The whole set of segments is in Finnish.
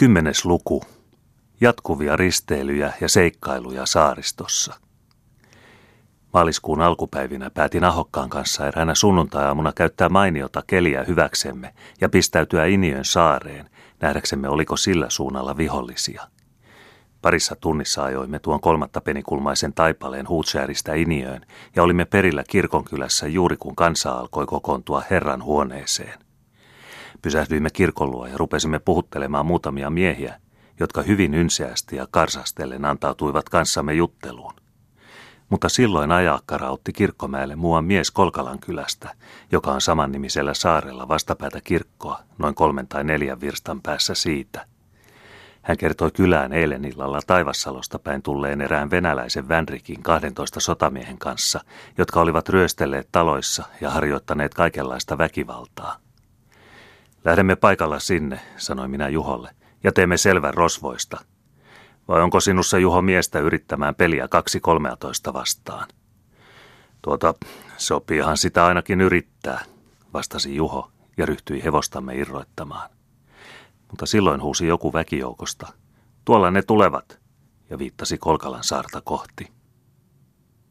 Kymmenes luku. Jatkuvia risteilyjä ja seikkailuja saaristossa. Maaliskuun alkupäivinä päätin Ahokkaan kanssa eräänä sunnuntai-aamuna käyttää mainiota keliä hyväksemme ja pistäytyä Iniön saareen, nähdäksemme oliko sillä suunnalla vihollisia. Parissa tunnissa ajoimme tuon kolmatta penikulmaisen taipaleen Huutsääristä Iniöön ja olimme perillä kirkonkylässä juuri kun kansa alkoi kokoontua Herran huoneeseen. Pysähdyimme kirkon luo ja rupesimme puhuttelemaan muutamia miehiä, jotka hyvin ynseästi ja karsastellen antautuivat kanssamme jutteluun. Mutta silloin ajakkara otti kirkkomäelle muuan mies Kolkalan kylästä, joka on samannimisellä saarella vastapäätä kirkkoa, noin kolmen tai neljän virstan päässä siitä. Hän kertoi kylään eilen illalla Taivassalosta päin tulleen erään venäläisen Vänrikin 12 sotamiehen kanssa, jotka olivat ryöstelleet taloissa ja harjoittaneet kaikenlaista väkivaltaa. Lähdemme paikalla sinne, sanoi minä Juholle, ja teemme selvän rosvoista. Vai onko sinussa Juho miestä yrittämään peliä kaksi kolmeatoista vastaan? Tuota, sopiihan sitä ainakin yrittää, vastasi Juho ja ryhtyi hevostamme irroittamaan. Mutta silloin huusi joku väkijoukosta. Tuolla ne tulevat, ja viittasi Kolkalan saarta kohti.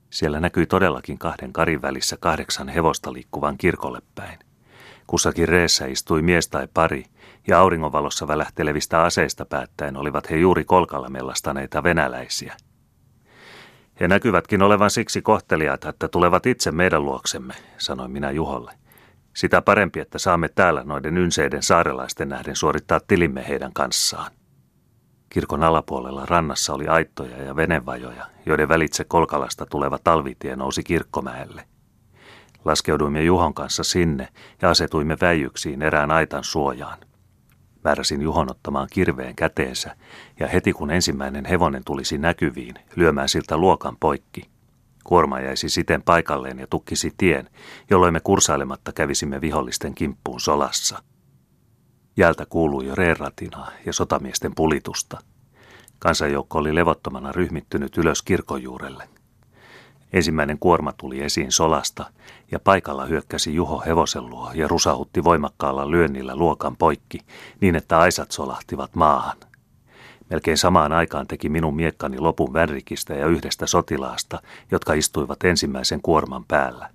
Siellä näkyi todellakin kahden karin välissä kahdeksan hevosta liikkuvan kirkolle päin. Kussakin reessä istui mies tai pari, ja auringonvalossa välähtelevistä aseista päättäen olivat he juuri kolkalla mellastaneita venäläisiä. He näkyvätkin olevan siksi kohteliaita, että tulevat itse meidän luoksemme, sanoin minä Juholle. Sitä parempi, että saamme täällä noiden ynseiden saarelaisten nähden suorittaa tilimme heidän kanssaan. Kirkon alapuolella rannassa oli aittoja ja venevajoja, joiden välitse Kolkalasta tuleva talvitie nousi kirkkomäelle – Laskeuduimme Juhon kanssa sinne ja asetuimme väijyksiin erään aitan suojaan. Määräsin Juhon ottamaan kirveen käteensä ja heti kun ensimmäinen hevonen tulisi näkyviin, lyömään siltä luokan poikki. Kuorma jäisi siten paikalleen ja tukkisi tien, jolloin me kursailematta kävisimme vihollisten kimppuun solassa. Jäältä kuului jo reeratinaa ja sotamiesten pulitusta. Kansanjoukko oli levottomana ryhmittynyt ylös kirkonjuurelle. Ensimmäinen kuorma tuli esiin solasta ja paikalla hyökkäsi Juho hevosen luo ja rusahutti voimakkaalla lyönnillä luokan poikki niin, että aisat solahtivat maahan. Melkein samaan aikaan teki minun miekkani lopun värrikistä ja yhdestä sotilaasta, jotka istuivat ensimmäisen kuorman päällä.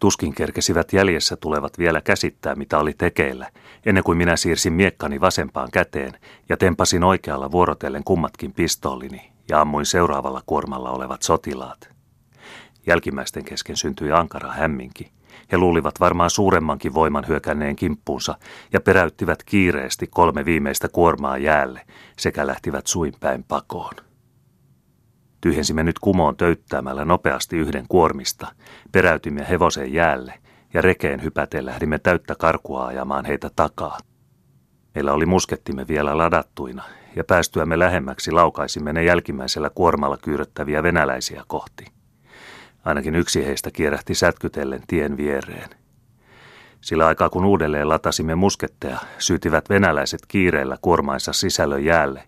Tuskin kerkesivät jäljessä tulevat vielä käsittää, mitä oli tekeillä, ennen kuin minä siirsin miekkani vasempaan käteen ja tempasin oikealla vuorotellen kummatkin pistoolini ja ammuin seuraavalla kuormalla olevat sotilaat. Jälkimmäisten kesken syntyi ankara hämminki. He luulivat varmaan suuremmankin voiman hyökänneen kimppuunsa ja peräyttivät kiireesti kolme viimeistä kuormaa jäälle sekä lähtivät suinpäin pakoon. Tyhjensimme nyt kumoon töyttäämällä nopeasti yhden kuormista, peräytimme hevosen jäälle ja rekeen hypäten lähdimme täyttä karkua ajamaan heitä takaa. Meillä oli muskettimme vielä ladattuina ja päästyämme lähemmäksi laukaisimme ne jälkimmäisellä kuormalla kyyröttäviä venäläisiä kohti. Ainakin yksi heistä kierähti sätkytellen tien viereen. Sillä aikaa kun uudelleen latasimme musketteja, syytivät venäläiset kiireellä kuormainsa sisällön jäälle,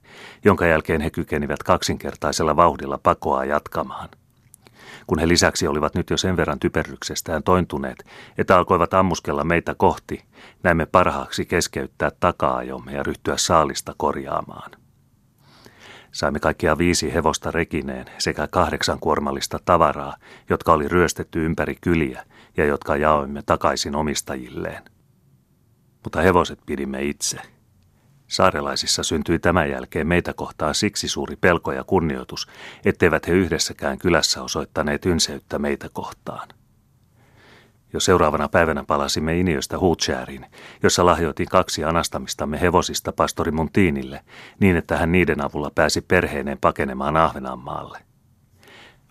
jonka jälkeen he kykenivät kaksinkertaisella vauhdilla pakoa jatkamaan. Kun he lisäksi olivat nyt jo sen verran typerryksestään tointuneet, että alkoivat ammuskella meitä kohti, näimme parhaaksi keskeyttää takaajomme ja ryhtyä saalista korjaamaan. Saimme kaikkia viisi hevosta rekineen sekä kahdeksan kuormallista tavaraa, jotka oli ryöstetty ympäri kyliä ja jotka jaoimme takaisin omistajilleen. Mutta hevoset pidimme itse. Saarelaisissa syntyi tämän jälkeen meitä kohtaan siksi suuri pelko ja kunnioitus, etteivät he yhdessäkään kylässä osoittaneet ynseyttä meitä kohtaan. Jo seuraavana päivänä palasimme Iniöstä Huutsääriin, jossa lahjoitin kaksi anastamistamme hevosista pastori Muntiinille, niin että hän niiden avulla pääsi perheineen pakenemaan Ahvenanmaalle.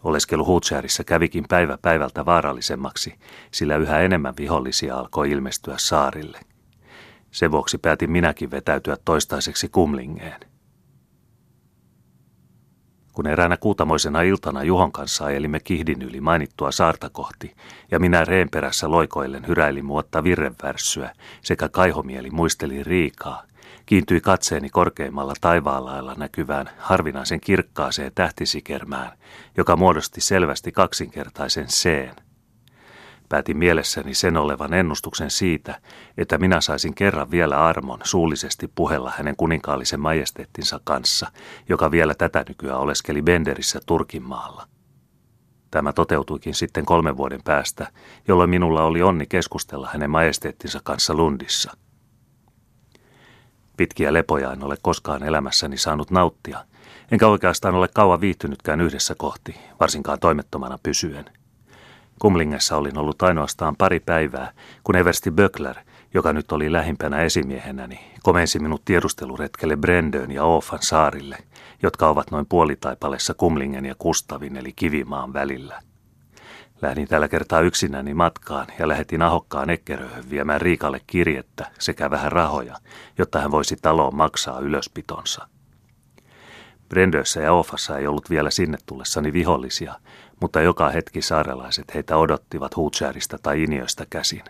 Oleskelu Huutsäärissä kävikin päivä päivältä vaarallisemmaksi, sillä yhä enemmän vihollisia alkoi ilmestyä saarille. Sen vuoksi päätin minäkin vetäytyä toistaiseksi kumlingeen. Kun eräänä kuutamoisena iltana Juhon kanssa ajelimme kihdin yli mainittua saarta kohti, ja minä reen perässä loikoillen hyräilin muotta virrenvärssyä sekä kaihomieli muisteli Riikaa, kiintyi katseeni korkeimmalla taivaanlailla näkyvään harvinaisen kirkkaaseen tähtisikermään, joka muodosti selvästi kaksinkertaisen seen. Päätin mielessäni sen olevan ennustuksen siitä, että minä saisin kerran vielä armon suullisesti puhella hänen kuninkaallisen majesteettinsa kanssa, joka vielä tätä nykyä oleskeli Benderissä Turkinmaalla. Tämä toteutuikin sitten kolmen vuoden päästä, jolloin minulla oli onni keskustella hänen majesteettinsa kanssa Lundissa. Pitkiä lepoja en ole koskaan elämässäni saanut nauttia, enkä oikeastaan ole kauan viihtynytkään yhdessä kohti, varsinkaan toimettomana pysyen – Kumlingessa olin ollut ainoastaan pari päivää, kun Eversti Böckler, joka nyt oli lähimpänä esimiehenäni, komensi minut tiedusteluretkelle Brendön ja Oofan saarille, jotka ovat noin puolitaipaleessa Kumlingen ja Kustavin eli Kivimaan välillä. Lähdin tällä kertaa yksinäni matkaan ja lähetin ahokkaan Ekkeröhön viemään Riikalle kirjettä sekä vähän rahoja, jotta hän voisi taloon maksaa ylöspitonsa. Brendössä ja Ofassa ei ollut vielä sinne tullessani vihollisia, mutta joka hetki saarelaiset heitä odottivat Huutsääristä tai Iniöstä käsin.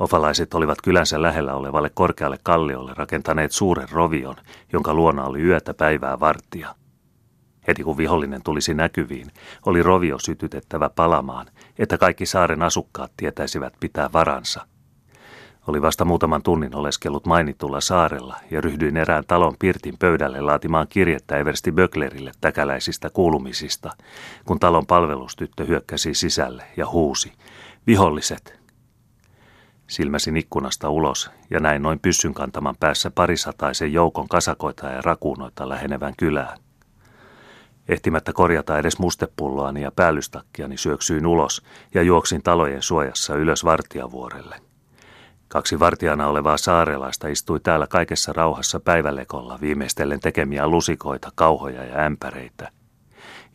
Ofalaiset olivat kylänsä lähellä olevalle korkealle kalliolle rakentaneet suuren rovion, jonka luona oli yötä päivää varttia. Heti kun vihollinen tulisi näkyviin, oli rovio sytytettävä palamaan, että kaikki saaren asukkaat tietäisivät pitää varansa – oli vasta muutaman tunnin oleskellut mainitulla saarella ja ryhdyin erään talon pirtin pöydälle laatimaan kirjettä Eversti Böcklerille täkäläisistä kuulumisista, kun talon palvelustyttö hyökkäsi sisälle ja huusi, viholliset! Silmäsin ikkunasta ulos ja näin noin pyssyn kantaman päässä parisataisen joukon kasakoita ja rakuunoita lähenevän kylään. Ehtimättä korjata edes mustepulloani ja päällystakkiani syöksyin ulos ja juoksin talojen suojassa ylös vartijavuorelle – Kaksi vartijana olevaa saarelaista istui täällä kaikessa rauhassa päivälekolla viimeistellen tekemiä lusikoita, kauhoja ja ämpäreitä.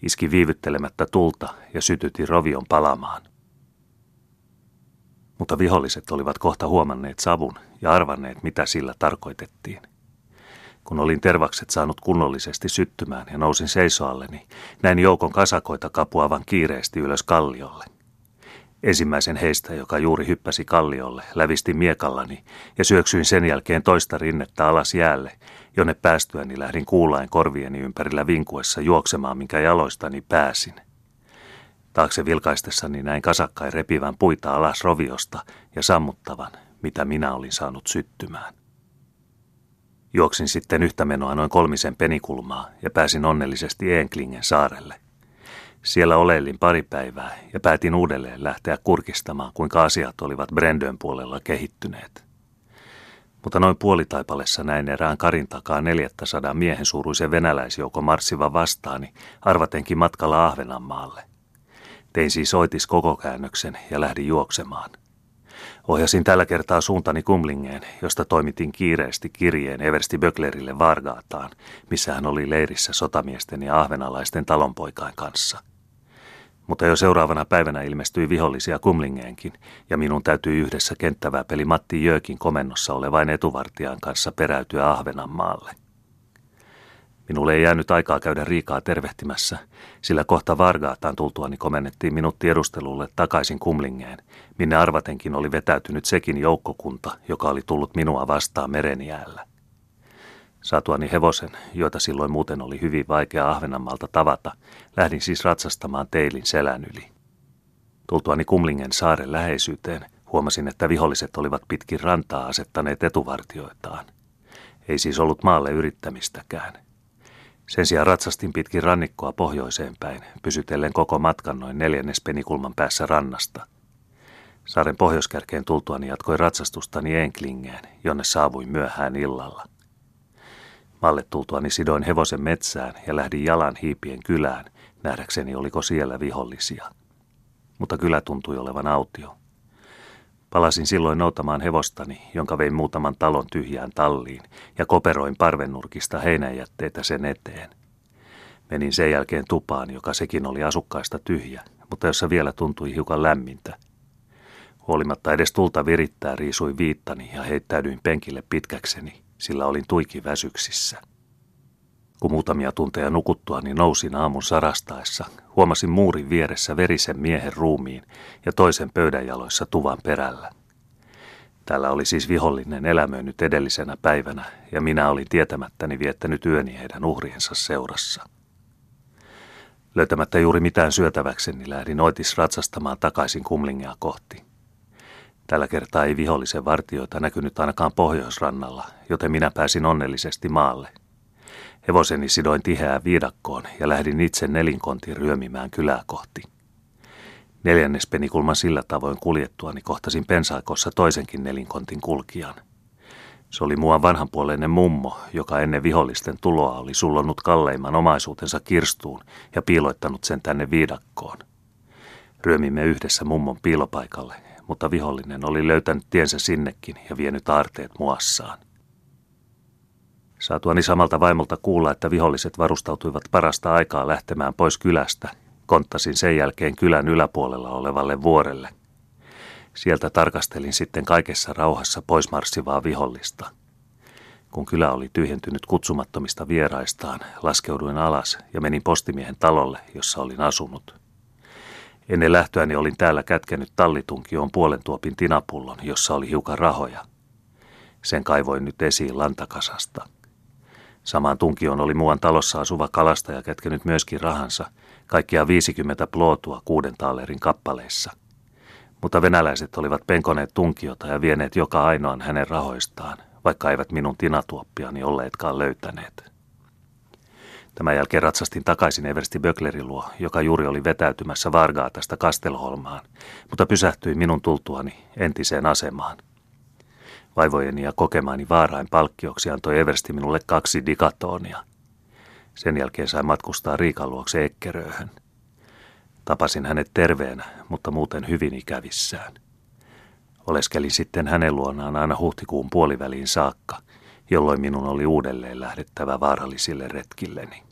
Iski viivyttelemättä tulta ja sytyti rovion palamaan. Mutta viholliset olivat kohta huomanneet savun ja arvanneet, mitä sillä tarkoitettiin. Kun olin tervakset saanut kunnollisesti syttymään ja nousin seisoalleni, näin joukon kasakoita kapuavan kiireesti ylös kalliolle. Ensimmäisen heistä, joka juuri hyppäsi kalliolle, lävisti miekallani ja syöksyin sen jälkeen toista rinnettä alas jäälle, jonne päästyäni lähdin kuulain korvieni ympärillä vinkuessa juoksemaan, minkä jaloistani pääsin. Taakse vilkaistessani näin kasakkain repivän puita alas roviosta ja sammuttavan, mitä minä olin saanut syttymään. Juoksin sitten yhtä menoa noin kolmisen penikulmaa ja pääsin onnellisesti Enklingen saarelle. Siellä oleilin pari päivää ja päätin uudelleen lähteä kurkistamaan, kuinka asiat olivat Brendön puolella kehittyneet. Mutta noin puolitaipalessa näin erään karin takaa 400 miehen suuruisen venäläisjoukon marssiva vastaani, arvatenkin matkalla Ahvenanmaalle. Tein siis oitis koko käännöksen ja lähdin juoksemaan. Ohjasin tällä kertaa suuntani Kumlingeen, josta toimitin kiireesti kirjeen Eversti Böcklerille Vargaataan, missä hän oli leirissä sotamiesten ja ahvenalaisten talonpoikain kanssa – mutta jo seuraavana päivänä ilmestyi vihollisia kumlingeenkin, ja minun täytyi yhdessä kenttävää peli Matti Jöökin komennossa olevain etuvartijan kanssa peräytyä Ahvenanmaalle. Minulle ei jäänyt aikaa käydä Riikaa tervehtimässä, sillä kohta Vargaataan tultuani komennettiin minut tiedustelulle takaisin Kumlingeen, minne arvatenkin oli vetäytynyt sekin joukkokunta, joka oli tullut minua vastaan merenjäällä. Saatuani hevosen, joita silloin muuten oli hyvin vaikea Ahvenanmaalta tavata, lähdin siis ratsastamaan teilin selän yli. Tultuani Kumlingen saaren läheisyyteen, huomasin, että viholliset olivat pitkin rantaa asettaneet etuvartioitaan. Ei siis ollut maalle yrittämistäkään. Sen sijaan ratsastin pitkin rannikkoa pohjoiseen päin, pysytellen koko matkan noin neljännes penikulman päässä rannasta. Saaren pohjoiskärkeen tultuani jatkoi ratsastustani Enklingeen, jonne saavuin myöhään illalla. Malle tultuani sidoin hevosen metsään ja lähdin jalan hiipien kylään, nähdäkseni oliko siellä vihollisia. Mutta kylä tuntui olevan autio. Palasin silloin noutamaan hevostani, jonka vein muutaman talon tyhjään talliin, ja koperoin parvennurkista heinäjätteitä sen eteen. Menin sen jälkeen tupaan, joka sekin oli asukkaista tyhjä, mutta jossa vielä tuntui hiukan lämmintä. Huolimatta edes tulta virittää riisui viittani ja heittäydyin penkille pitkäkseni – sillä olin tuiki väsyksissä. Kun muutamia tunteja nukuttua, niin nousin aamun sarastaessa. Huomasin muurin vieressä verisen miehen ruumiin ja toisen pöydän jaloissa tuvan perällä. Täällä oli siis vihollinen elämöinyt edellisenä päivänä, ja minä olin tietämättäni viettänyt yöni heidän uhriensa seurassa. Löytämättä juuri mitään syötäväkseni lähdin oitis ratsastamaan takaisin kumlingea kohti. Tällä kertaa ei vihollisen vartioita näkynyt ainakaan pohjoisrannalla, joten minä pääsin onnellisesti maalle. Hevoseni sidoin tiheään viidakkoon ja lähdin itse nelinkontin ryömimään kylää kohti. Neljännes penikulma sillä tavoin kuljettuani kohtasin pensaakossa toisenkin nelinkontin kulkijan. Se oli muuan vanhanpuoleinen mummo, joka ennen vihollisten tuloa oli sullonnut kalleimman omaisuutensa kirstuun ja piiloittanut sen tänne viidakkoon. Ryömimme yhdessä mummon piilopaikalle, mutta vihollinen oli löytänyt tiensä sinnekin ja vienyt aarteet muassaan. Saatuani samalta vaimolta kuulla, että viholliset varustautuivat parasta aikaa lähtemään pois kylästä, konttasin sen jälkeen kylän yläpuolella olevalle vuorelle. Sieltä tarkastelin sitten kaikessa rauhassa poismarssivaa vihollista. Kun kylä oli tyhjentynyt kutsumattomista vieraistaan, laskeuduin alas ja menin postimiehen talolle, jossa olin asunut. Ennen lähtöäni olin täällä kätkenyt tallitunkioon puolen tuopin tinapullon, jossa oli hiukan rahoja. Sen kaivoin nyt esiin lantakasasta. Samaan tunkioon oli muuan talossa asuva kalastaja kätkenyt myöskin rahansa, kaikkia 50 plootua kuuden taalerin kappaleissa. Mutta venäläiset olivat penkoneet tunkiota ja vieneet joka ainoan hänen rahoistaan, vaikka eivät minun tinatuoppiani olleetkaan löytäneet. Tämän jälkeen ratsastin takaisin Eversti Böcklerin luo, joka juuri oli vetäytymässä Vargaa tästä Kastelholmaan, mutta pysähtyi minun tultuani entiseen asemaan. Vaivojeni ja kokemaani vaarain palkkioksi antoi Eversti minulle kaksi digatonia. Sen jälkeen sain matkustaa Riikan luokse Ekkerööhön. Tapasin hänet terveenä, mutta muuten hyvin ikävissään. Oleskelin sitten hänen luonaan aina huhtikuun puoliväliin saakka, jolloin minun oli uudelleen lähdettävä vaarallisille retkilleni.